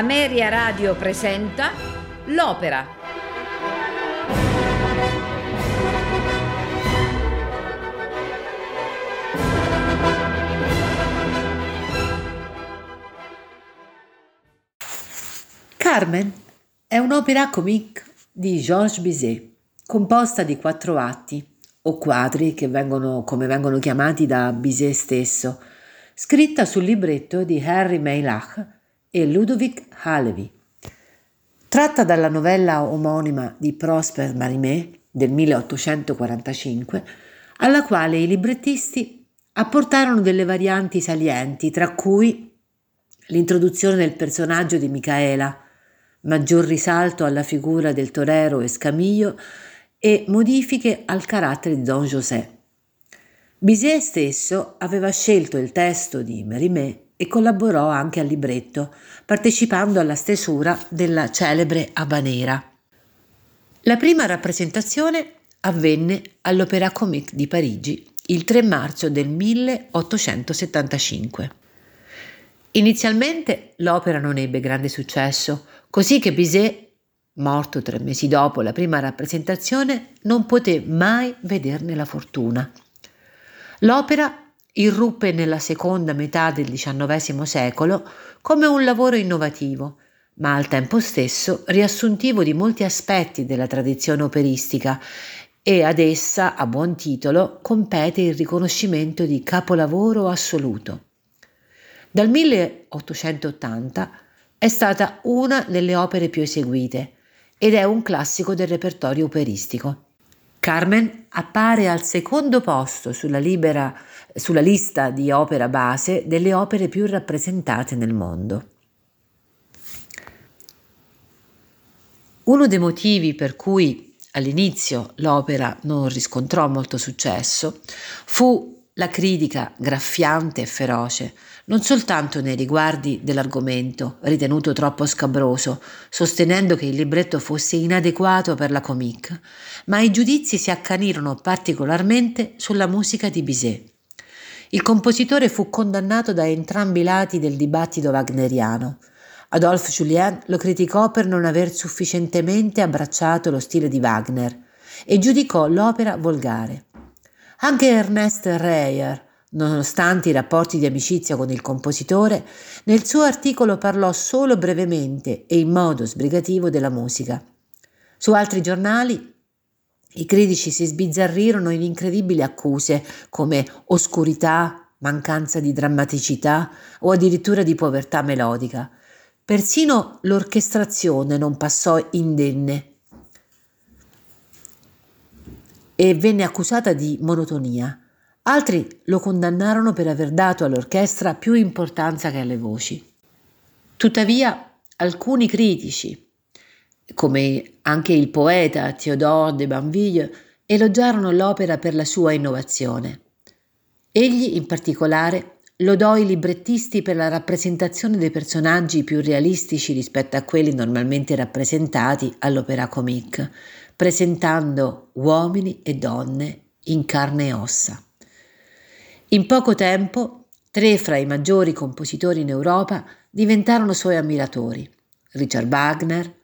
Ameria Radio presenta L'Opera. Carmen è un'opera comique di Georges Bizet, composta di quattro atti, o quadri che vengono, come vengono chiamati da Bizet stesso, scritta sul libretto di Harry Meilach e Ludovic Halevi. Tratta dalla novella omonima di Prosper Marimé del 1845, alla quale i librettisti apportarono delle varianti salienti, tra cui l'introduzione del personaggio di Micaela, maggior risalto alla figura del torero Escamillo e modifiche al carattere di Don José. Bizet stesso aveva scelto il testo di Mérimée e collaborò anche al libretto, partecipando alla stesura della celebre Habanera. La prima rappresentazione avvenne all'Opéra Comique di Parigi il 3 marzo del 1875. Inizialmente l'opera non ebbe grande successo, così che Bizet, morto tre mesi dopo la prima rappresentazione, non poté mai vederne la fortuna. L'opera irruppe nella seconda metà del XIX secolo come un lavoro innovativo, ma al tempo stesso riassuntivo di molti aspetti della tradizione operistica e ad essa, a buon titolo, compete il riconoscimento di capolavoro assoluto. Dal 1880 è stata una delle opere più eseguite ed è un classico del repertorio operistico. Carmen appare al secondo posto sulla, libera, sulla lista di opera base delle opere più rappresentate nel mondo. Uno dei motivi per cui all'inizio l'opera non riscontrò molto successo fu la critica graffiante e feroce, non soltanto nei riguardi dell'argomento, ritenuto troppo scabroso, sostenendo che il libretto fosse inadeguato per la comique, ma i giudizi si accanirono particolarmente sulla musica di Bizet. Il compositore fu condannato da entrambi i lati del dibattito wagneriano. Adolphe Julien lo criticò per non aver sufficientemente abbracciato lo stile di Wagner e giudicò l'opera volgare. Anche Ernest Reyer, nonostante i rapporti di amicizia con il compositore, nel suo articolo parlò solo brevemente e in modo sbrigativo della musica. Su altri giornali i critici si sbizzarrirono in incredibili accuse come oscurità, mancanza di drammaticità o addirittura di povertà melodica. Persino l'orchestrazione non passò indenne e venne accusata di monotonia. Altri lo condannarono per aver dato all'orchestra più importanza che alle voci. Tuttavia, alcuni critici, come anche il poeta Théodore de Banville, elogiarono l'opera per la sua innovazione. Egli, in particolare, lodò i librettisti per la rappresentazione dei personaggi più realistici rispetto a quelli normalmente rappresentati all'opera comique, presentando uomini e donne in carne e ossa. In poco tempo, tre fra i maggiori compositori in Europa diventarono suoi ammiratori, Richard Wagner,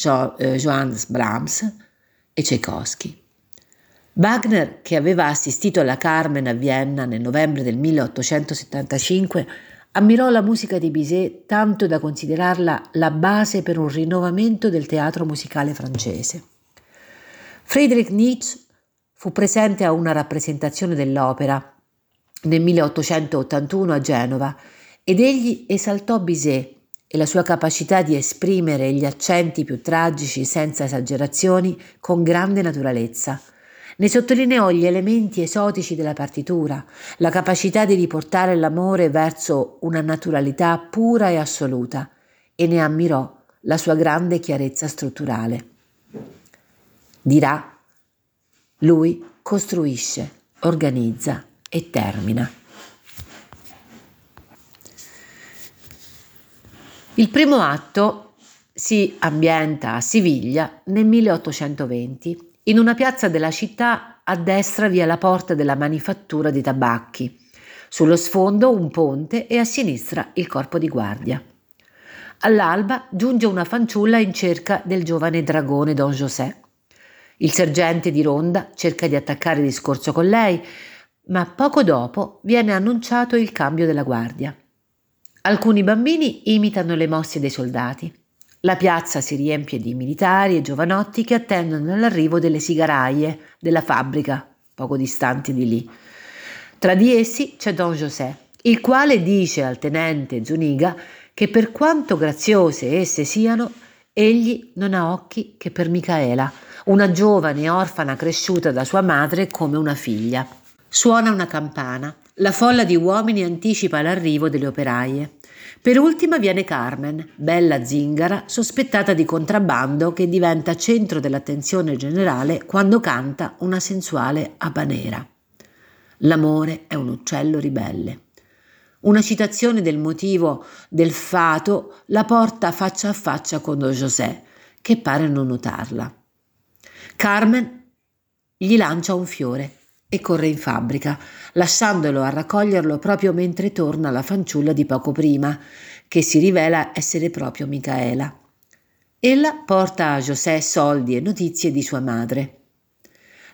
Johannes Brahms e Tchaikovsky. Wagner, che aveva assistito alla Carmen a Vienna nel novembre del 1875, ammirò la musica di Bizet tanto da considerarla la base per un rinnovamento del teatro musicale francese. Friedrich Nietzsche fu presente a una rappresentazione dell'opera nel 1881 a Genova ed egli esaltò Bizet e la sua capacità di esprimere gli accenti più tragici senza esagerazioni con grande naturalezza. Ne sottolineò gli elementi esotici della partitura, la capacità di riportare l'amore verso una naturalità pura e assoluta e ne ammirò la sua grande chiarezza strutturale. Dirà, lui costruisce, organizza e termina. Il primo atto si ambienta a Siviglia nel 1820, in una piazza della città a destra via la porta della manifattura di tabacchi, sullo sfondo un ponte e a sinistra il corpo di guardia. All'alba giunge una fanciulla in cerca del giovane dragone Don José. Il sergente di ronda cerca di attaccare discorso con lei, ma poco dopo viene annunciato il cambio della guardia. Alcuni bambini imitano le mosse dei soldati. La piazza si riempie di militari e giovanotti che attendono l'arrivo delle sigaraie della fabbrica, poco distanti di lì. Tra di essi c'è Don José, il quale dice al tenente Zuniga che per quanto graziose esse siano, egli non ha occhi che per Micaela, una giovane orfana cresciuta da sua madre come una figlia. Suona una campana. La folla di uomini anticipa l'arrivo delle operaie. Per ultima viene Carmen, bella zingara, sospettata di contrabbando che diventa centro dell'attenzione generale quando canta una sensuale habanera. L'amore è un uccello ribelle. Una citazione del motivo del fato la porta faccia a faccia con Don José, che pare non notarla. Carmen gli lancia un fiore e corre in fabbrica, lasciandolo a raccoglierlo proprio mentre torna la fanciulla di poco prima, che si rivela essere proprio Micaela. Ella porta a José soldi e notizie di sua madre.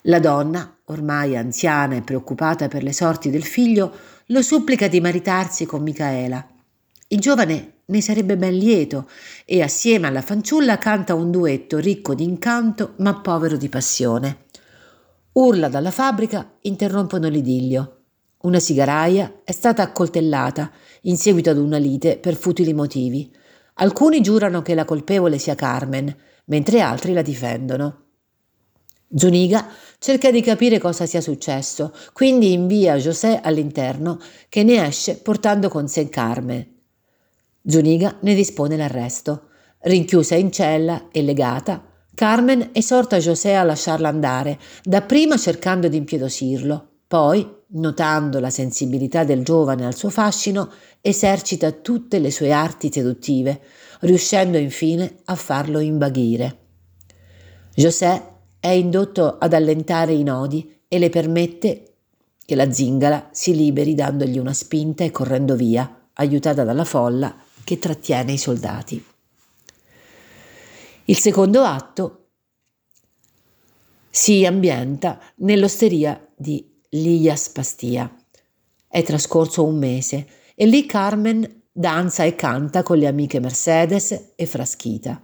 La donna, ormai anziana e preoccupata per le sorti del figlio, lo supplica di maritarsi con Micaela. Il giovane ne sarebbe ben lieto e assieme alla fanciulla canta un duetto ricco di incanto ma povero di passione. Urla dalla fabbrica interrompono l'idillio. Una sigaraia è stata accoltellata in seguito ad una lite per futili motivi. Alcuni giurano che la colpevole sia Carmen, mentre altri la difendono. Zuniga cerca di capire cosa sia successo, quindi invia José all'interno, che ne esce portando con sé Carmen. Zuniga ne dispone l'arresto. Rinchiusa in cella e legata, Carmen esorta José a lasciarla andare, dapprima cercando di impietosirlo, poi, notando la sensibilità del giovane al suo fascino, esercita tutte le sue arti seduttive, riuscendo infine a farlo invaghire. José è indotto ad allentare i nodi e le permette che la zingara si liberi dandogli una spinta e correndo via, aiutata dalla folla che trattiene i soldati. Il secondo atto si ambienta nell'osteria di Lias Pastia. È trascorso un mese e lì Carmen danza e canta con le amiche Mercedes e Fraschita.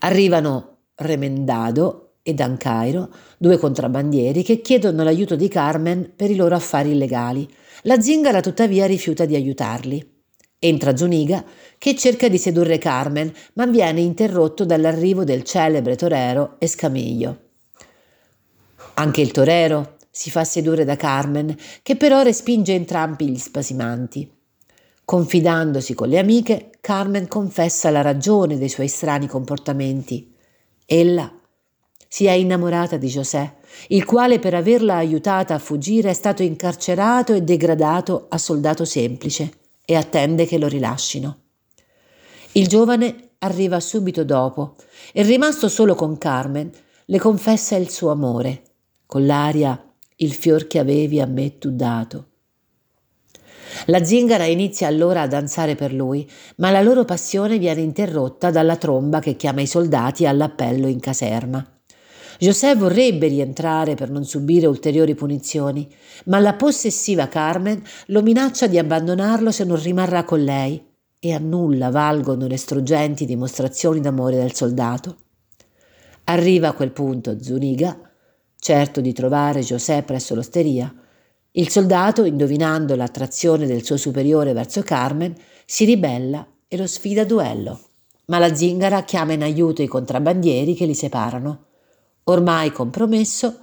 Arrivano Remendado e Dancairo, due contrabbandieri che chiedono l'aiuto di Carmen per i loro affari illegali. La zingara tuttavia rifiuta di aiutarli. Entra Zuniga che cerca di sedurre Carmen, ma viene interrotto dall'arrivo del celebre torero Escamiglio. Anche il torero si fa sedurre da Carmen, che però respinge entrambi gli spasimanti. Confidandosi con le amiche, Carmen confessa la ragione dei suoi strani comportamenti. Ella si è innamorata di José, il quale per averla aiutata a fuggire è stato incarcerato e degradato a soldato semplice e attende che lo rilascino. Il giovane arriva subito dopo e rimasto solo con Carmen le confessa il suo amore, con l'aria il fior che avevi a me tu dato. La zingara inizia allora a danzare per lui, ma la loro passione viene interrotta dalla tromba che chiama i soldati all'appello in caserma. José vorrebbe rientrare per non subire ulteriori punizioni, ma la possessiva Carmen lo minaccia di abbandonarlo se non rimarrà con lei, e a nulla valgono le struggenti dimostrazioni d'amore del soldato. Arriva a quel punto Zuniga, certo di trovare José presso l'osteria, il soldato, indovinando l'attrazione del suo superiore verso Carmen, si ribella e lo sfida a duello. Ma la zingara chiama in aiuto i contrabbandieri che li separano. Ormai compromesso,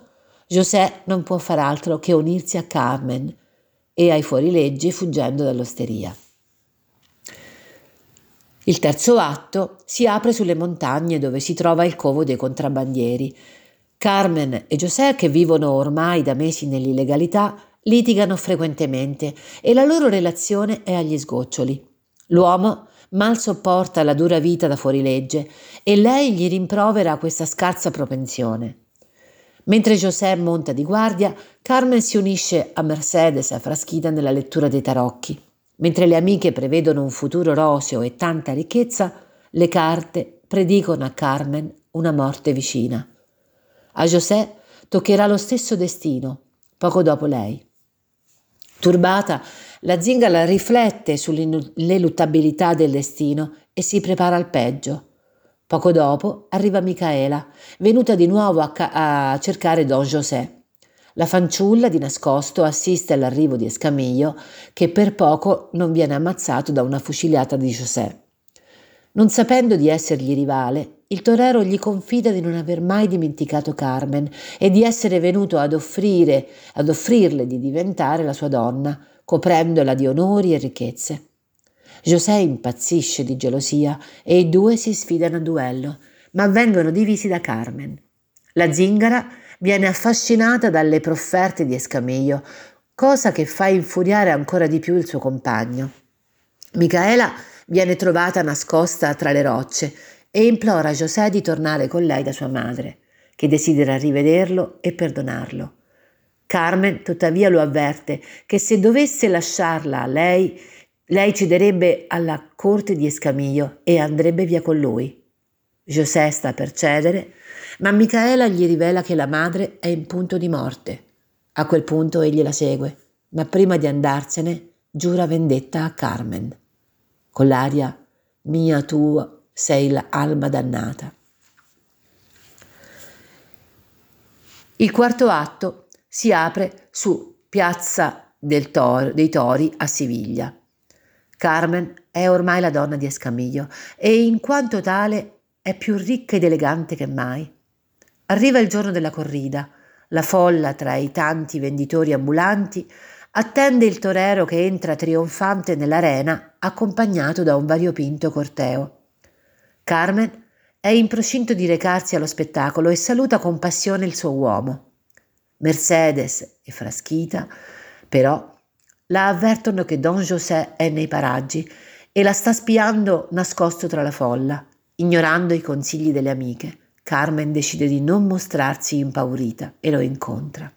José non può far altro che unirsi a Carmen e ai fuorileggi fuggendo dall'osteria. Il terzo atto si apre sulle montagne dove si trova il covo dei contrabbandieri. Carmen e José, che vivono ormai da mesi nell'illegalità, litigano frequentemente e la loro relazione è agli sgoccioli. L'uomo mal sopporta la dura vita da fuorilegge e lei gli rimprovera questa scarsa propensione. Mentre José monta di guardia, Carmen si unisce a Mercedes a Fraschita nella lettura dei tarocchi. Mentre le amiche prevedono un futuro roseo e tanta ricchezza, le carte predicono a Carmen una morte vicina. A José toccherà lo stesso destino, poco dopo lei. Turbata, la zingara riflette sull'ineluttabilità del destino e si prepara al peggio. Poco dopo arriva Micaela, venuta di nuovo a, ca- a cercare Don José. La fanciulla di nascosto assiste all'arrivo di Escamillo, che per poco non viene ammazzato da una fuciliata di José. Non sapendo di essergli rivale, il torero gli confida di non aver mai dimenticato Carmen e di essere venuto ad, offrire, ad offrirle di diventare la sua donna, coprendola di onori e ricchezze. José impazzisce di gelosia e i due si sfidano a duello, ma vengono divisi da Carmen. La zingara viene affascinata dalle profferte di Escamillo, cosa che fa infuriare ancora di più il suo compagno. Micaela viene trovata nascosta tra le rocce e implora José di tornare con lei da sua madre, che desidera rivederlo e perdonarlo. Carmen tuttavia lo avverte che se dovesse lasciarla a lei lei cederebbe alla corte di Escamillo e andrebbe via con lui. José sta per cedere, ma Micaela gli rivela che la madre è in punto di morte. A quel punto egli la segue, ma prima di andarsene giura vendetta a Carmen, con l'aria mia tua sei l'alma dannata. Il quarto atto si apre su Piazza Tor- dei Tori a Siviglia. Carmen è ormai la donna di Escamillo e in quanto tale è più ricca ed elegante che mai. Arriva il giorno della corrida, la folla tra i tanti venditori ambulanti attende il torero che entra trionfante nell'arena accompagnato da un variopinto corteo. Carmen è in procinto di recarsi allo spettacolo e saluta con passione il suo uomo. Mercedes e Fraschita, però, la avvertono che Don José è nei paraggi e la sta spiando nascosto tra la folla. Ignorando i consigli delle amiche, Carmen decide di non mostrarsi impaurita e lo incontra.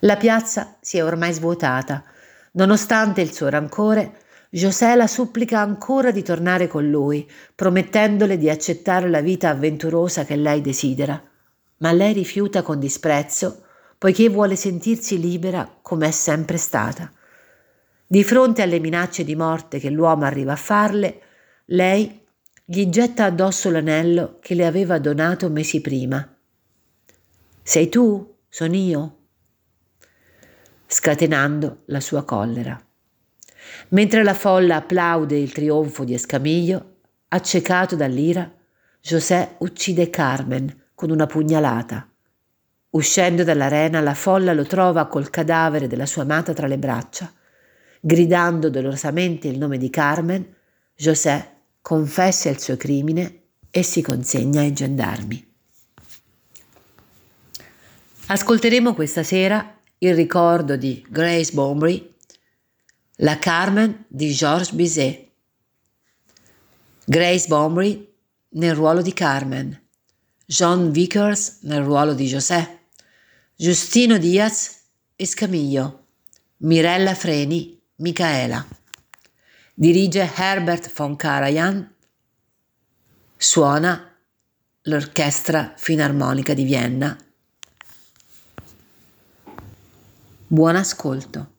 La piazza si è ormai svuotata. Nonostante il suo rancore, José la supplica ancora di tornare con lui, promettendole di accettare la vita avventurosa che lei desidera. Ma lei rifiuta con disprezzo poiché vuole sentirsi libera come è sempre stata. Di fronte alle minacce di morte che l'uomo arriva a farle, lei gli getta addosso l'anello che le aveva donato mesi prima. Sei tu? Sono io? scatenando la sua collera. Mentre la folla applaude il trionfo di Escamiglio, accecato dall'ira, José uccide Carmen con una pugnalata. Uscendo dall'arena, la folla lo trova col cadavere della sua amata tra le braccia. Gridando dolorosamente il nome di Carmen, José confessa il suo crimine e si consegna ai gendarmi. Ascolteremo questa sera il ricordo di Grace Bombury, la Carmen di Georges Bizet. Grace Bombury nel ruolo di Carmen, John Vickers nel ruolo di José, Giustino Diaz Escamillo, Mirella Freni Micaela. Dirige Herbert von Karajan, suona l'Orchestra Filarmonica di Vienna. Buon ascolto.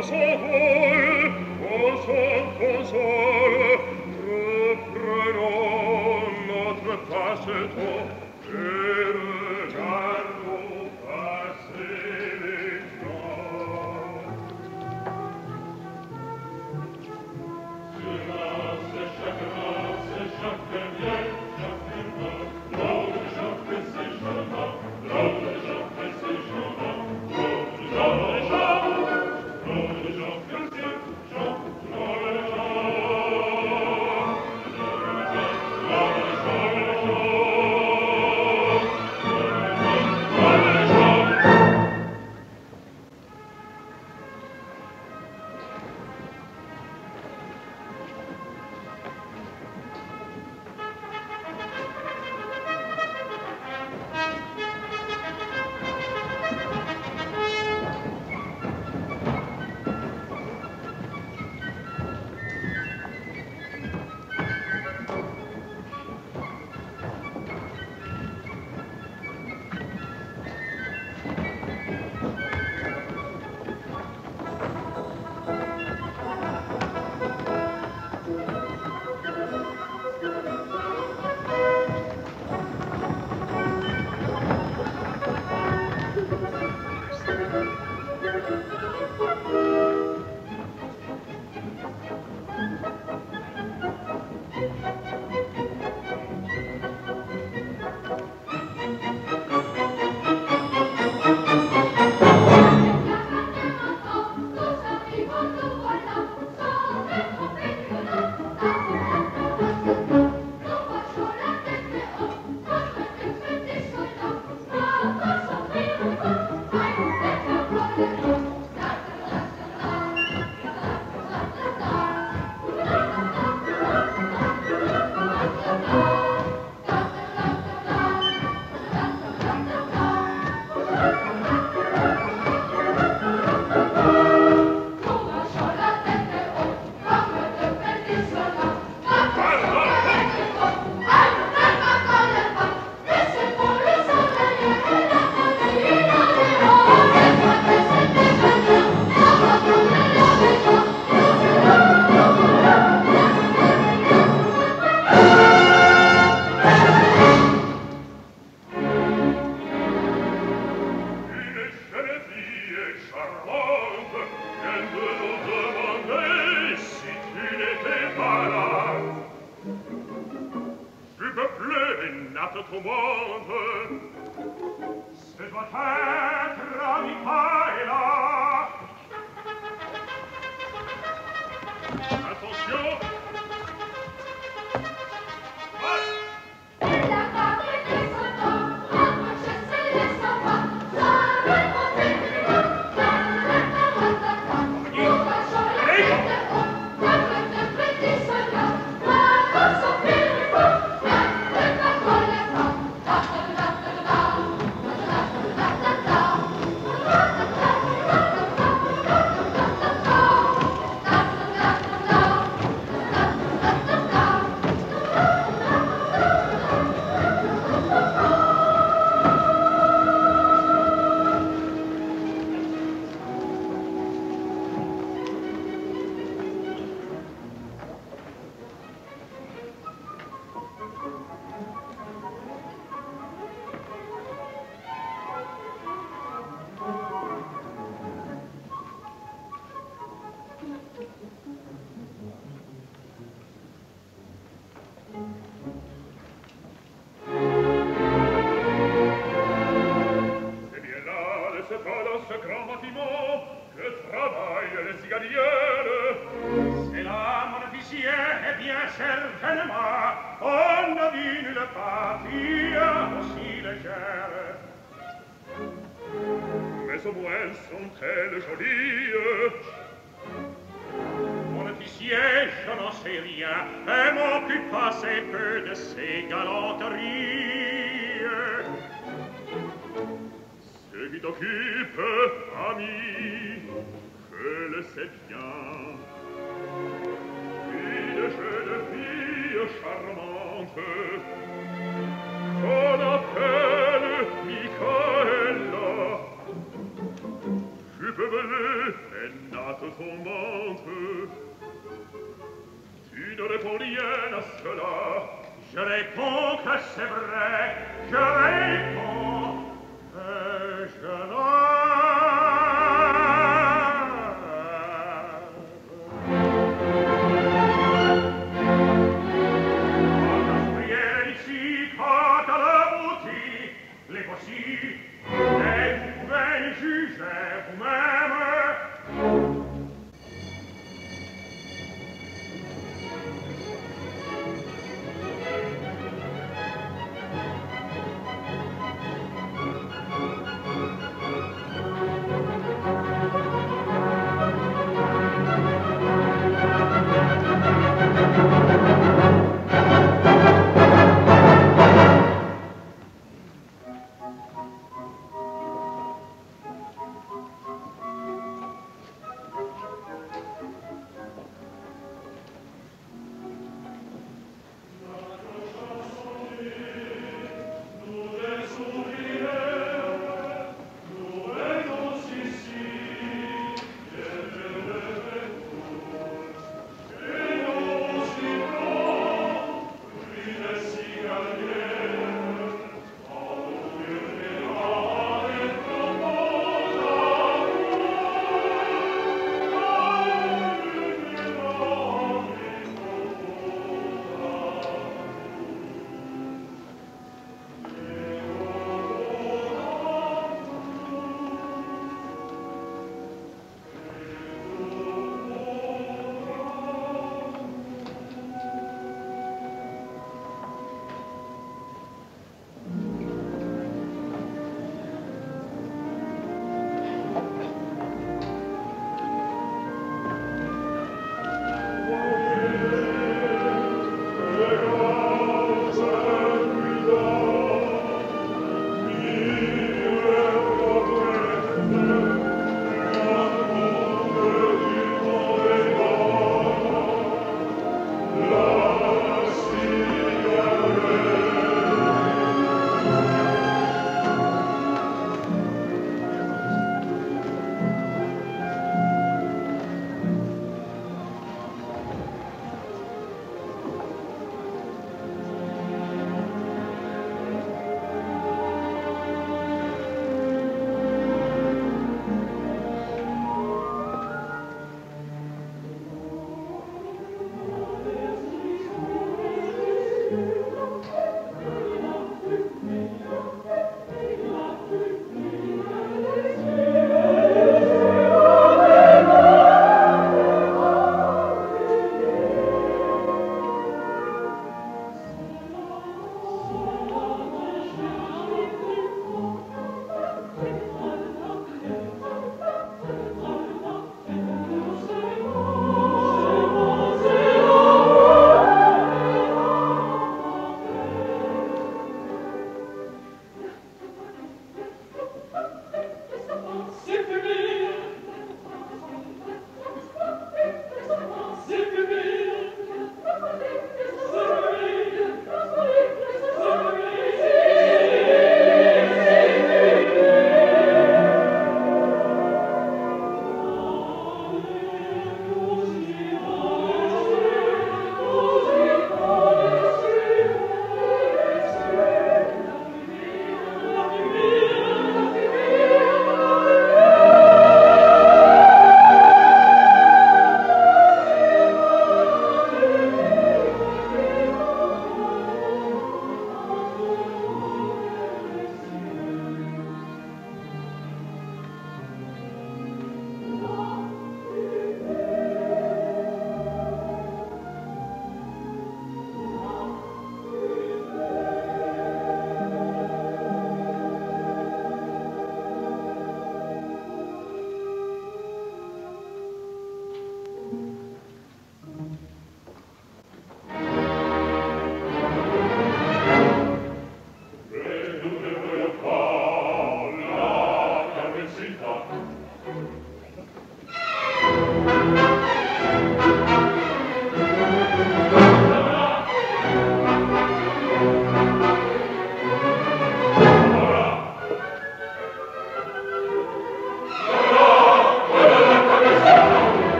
Passet hoc,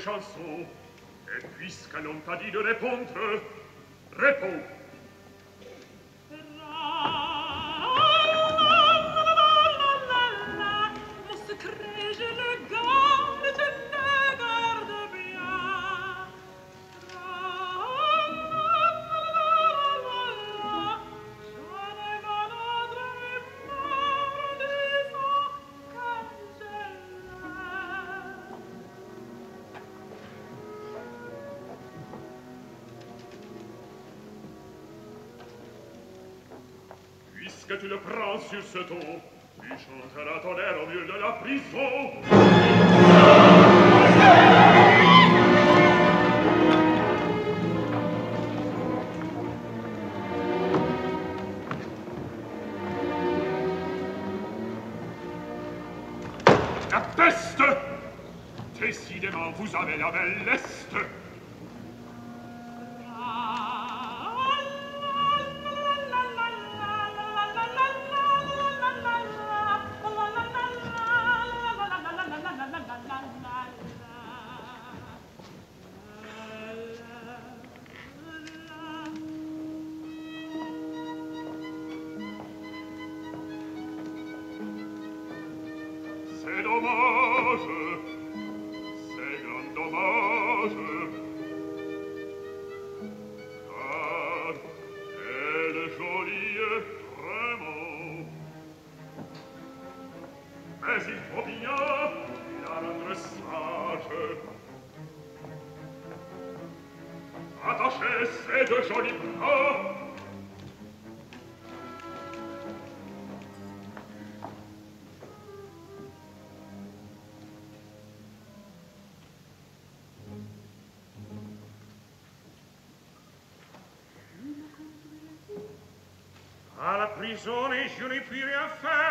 chansons. E puisque non t'ha dit de répondre, que tu le prends sur ce ton, tu. Chanteras ton air au milieu de la prison. La peste Décidément, vous avez la belle Risone, je n'ai plus à.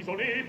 isolé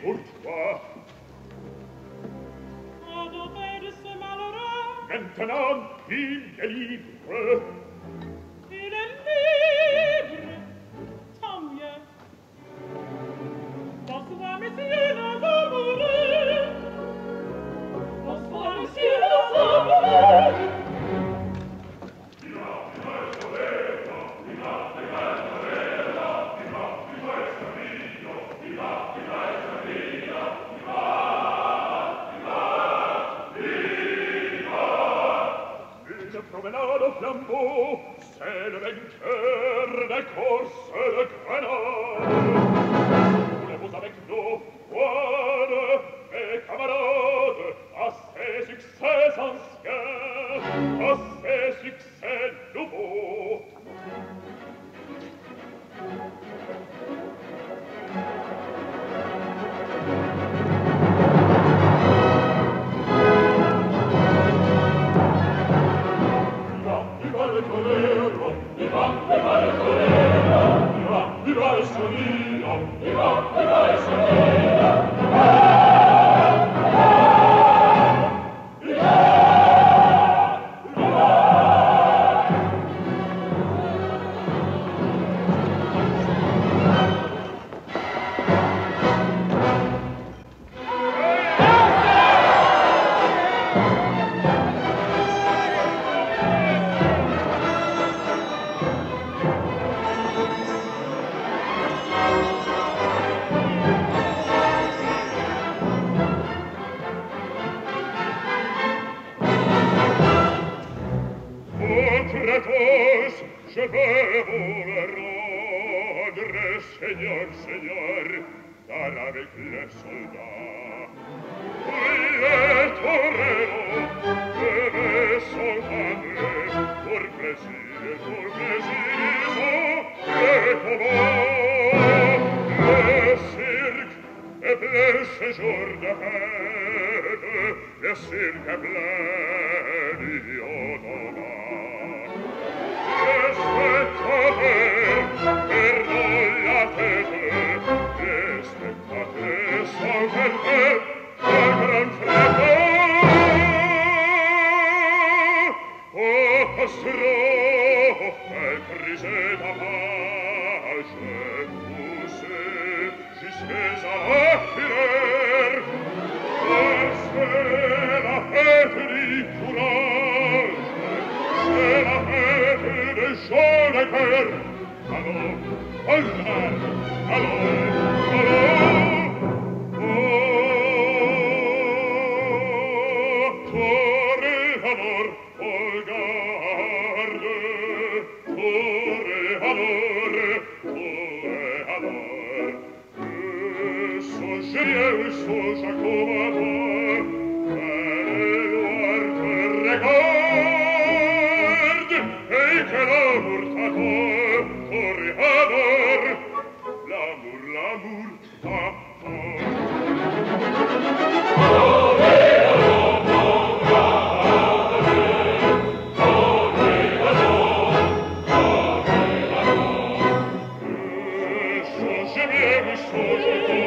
Jesus.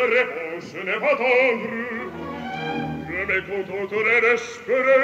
réponse n'est pas tendre. Je m'écontente d'espérer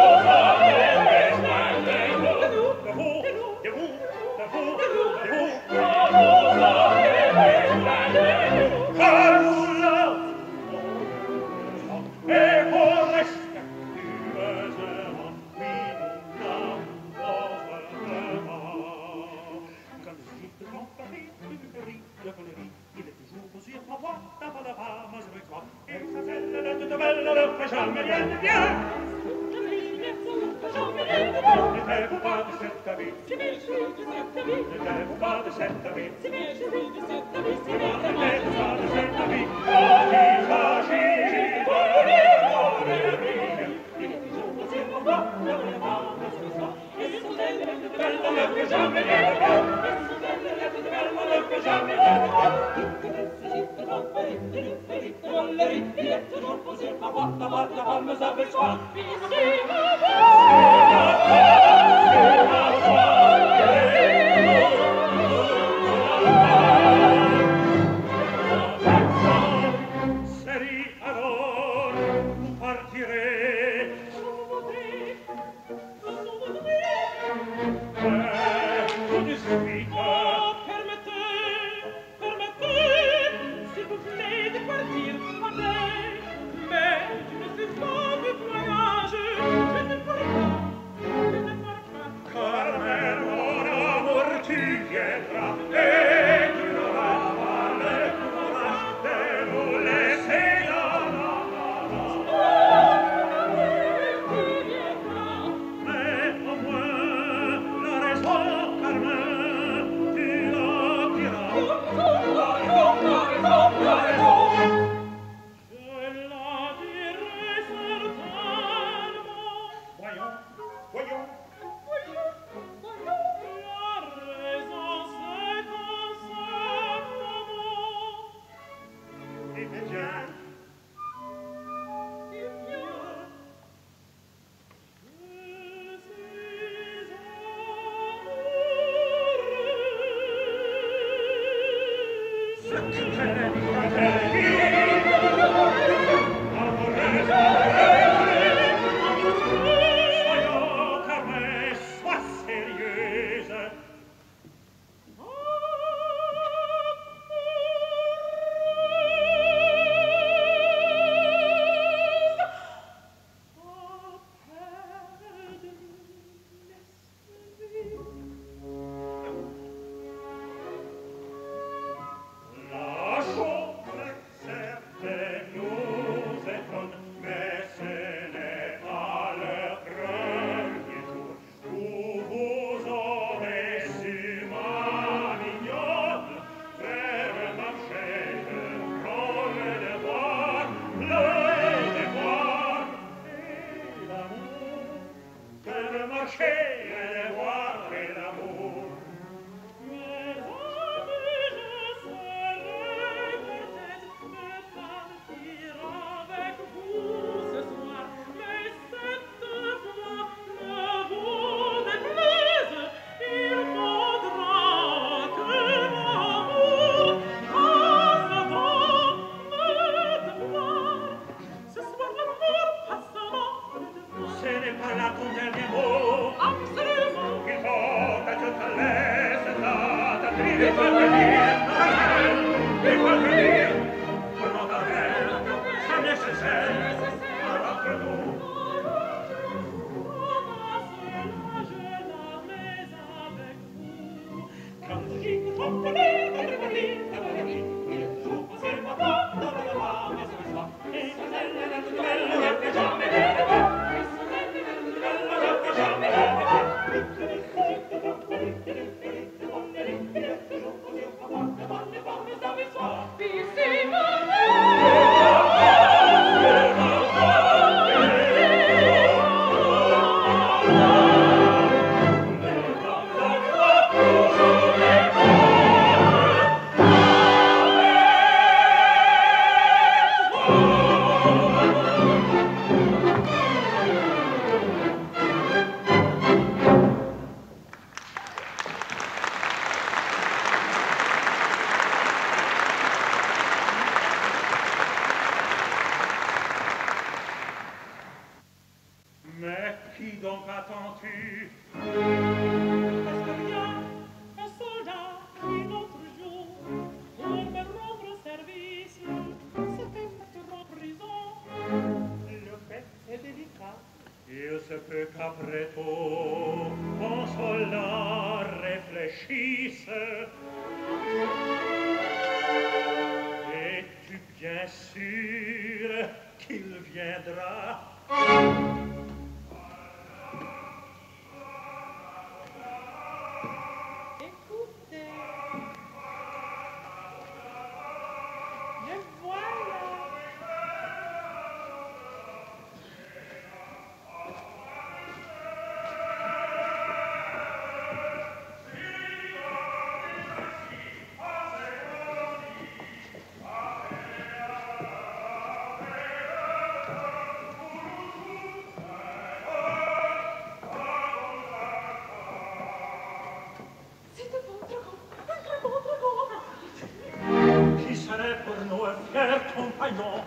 non.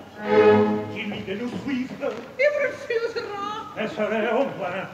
Give me de nous suivre. Il refusera. Laisserai au moins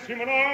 Human no?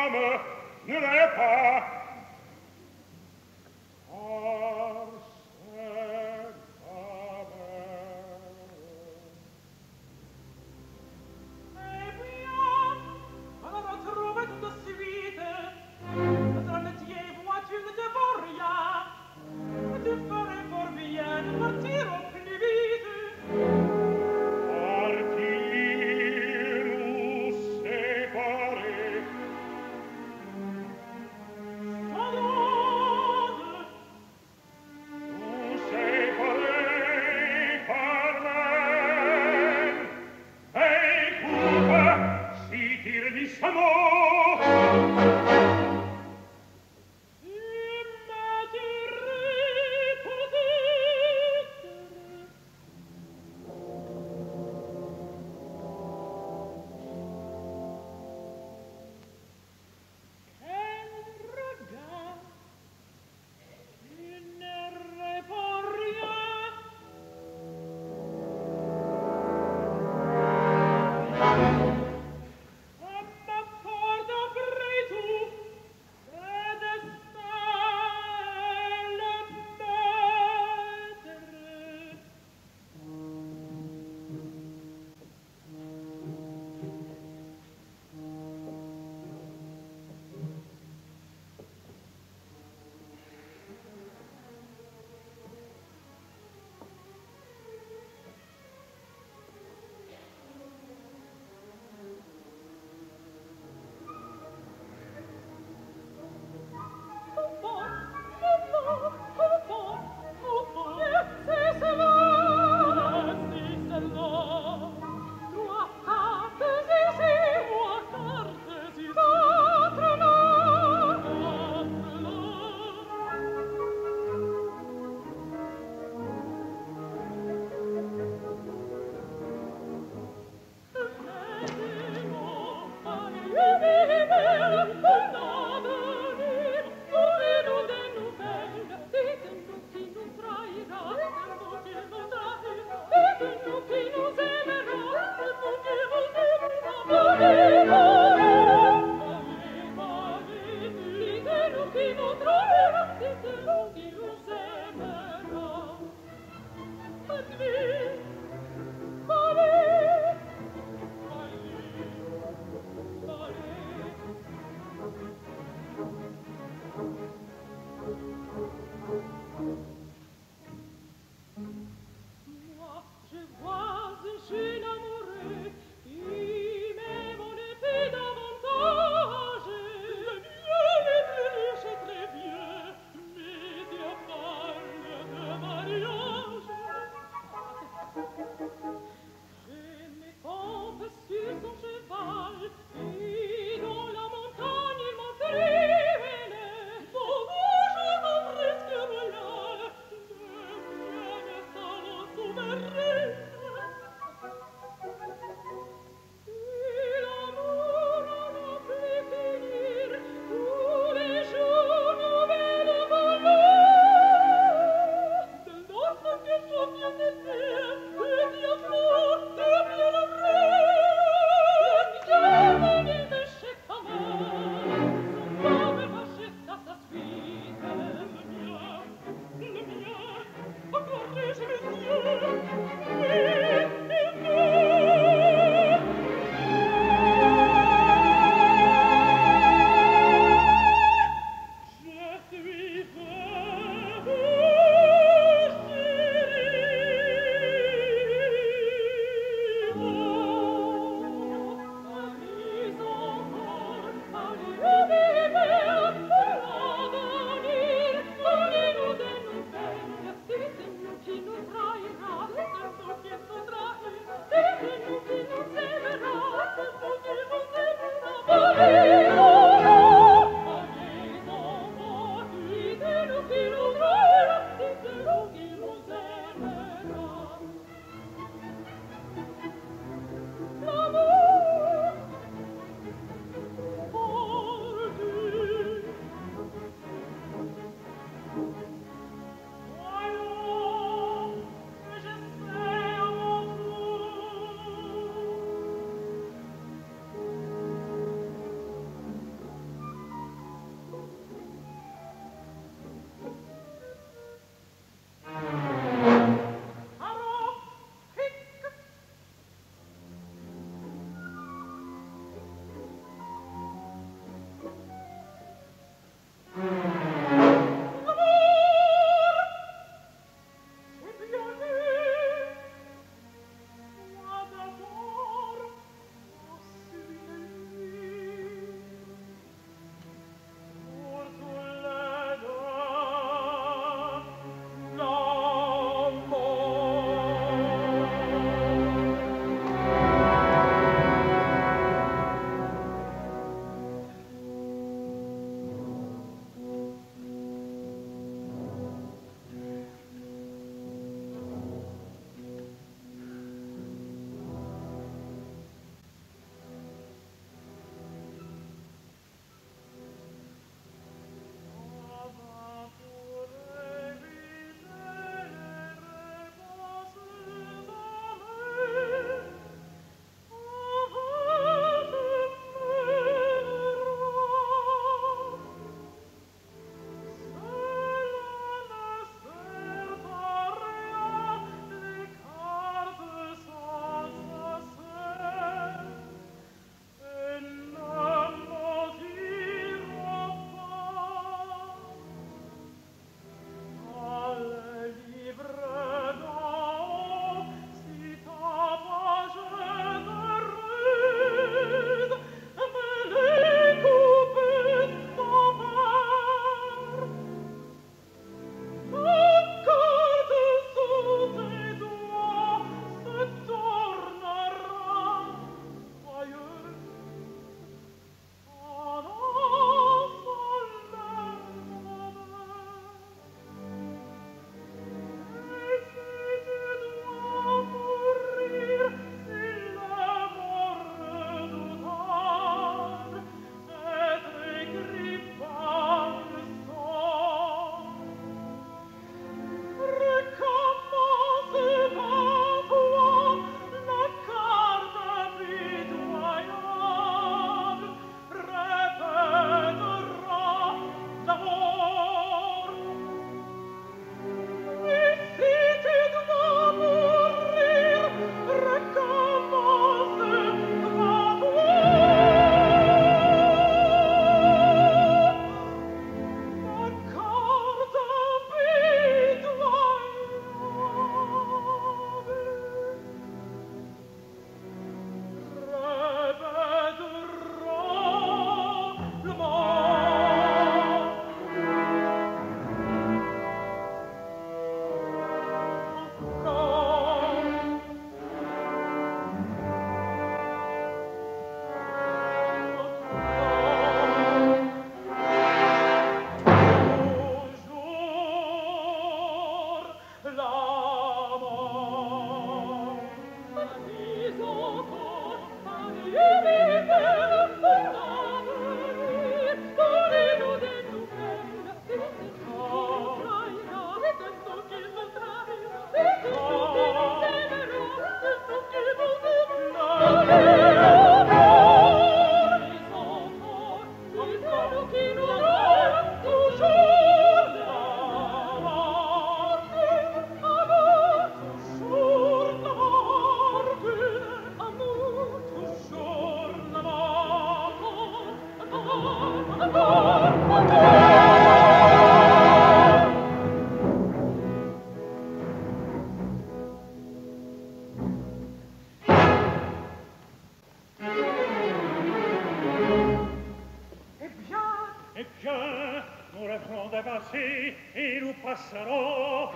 Et bien, nous reprends d'un passé et nous passerons,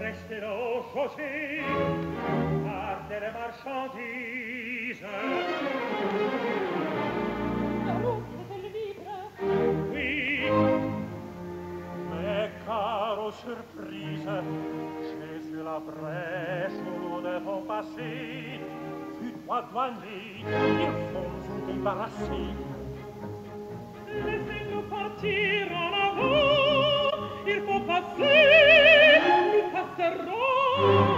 resterons aux chaussées, par des marchandises. La route est-elle libre Oui, mais car aux j'ai vu la brèche où nous devons passer, tu dois douaner, il faut vous débarrasser. Les partir en avant, il faut passer, nous passerons.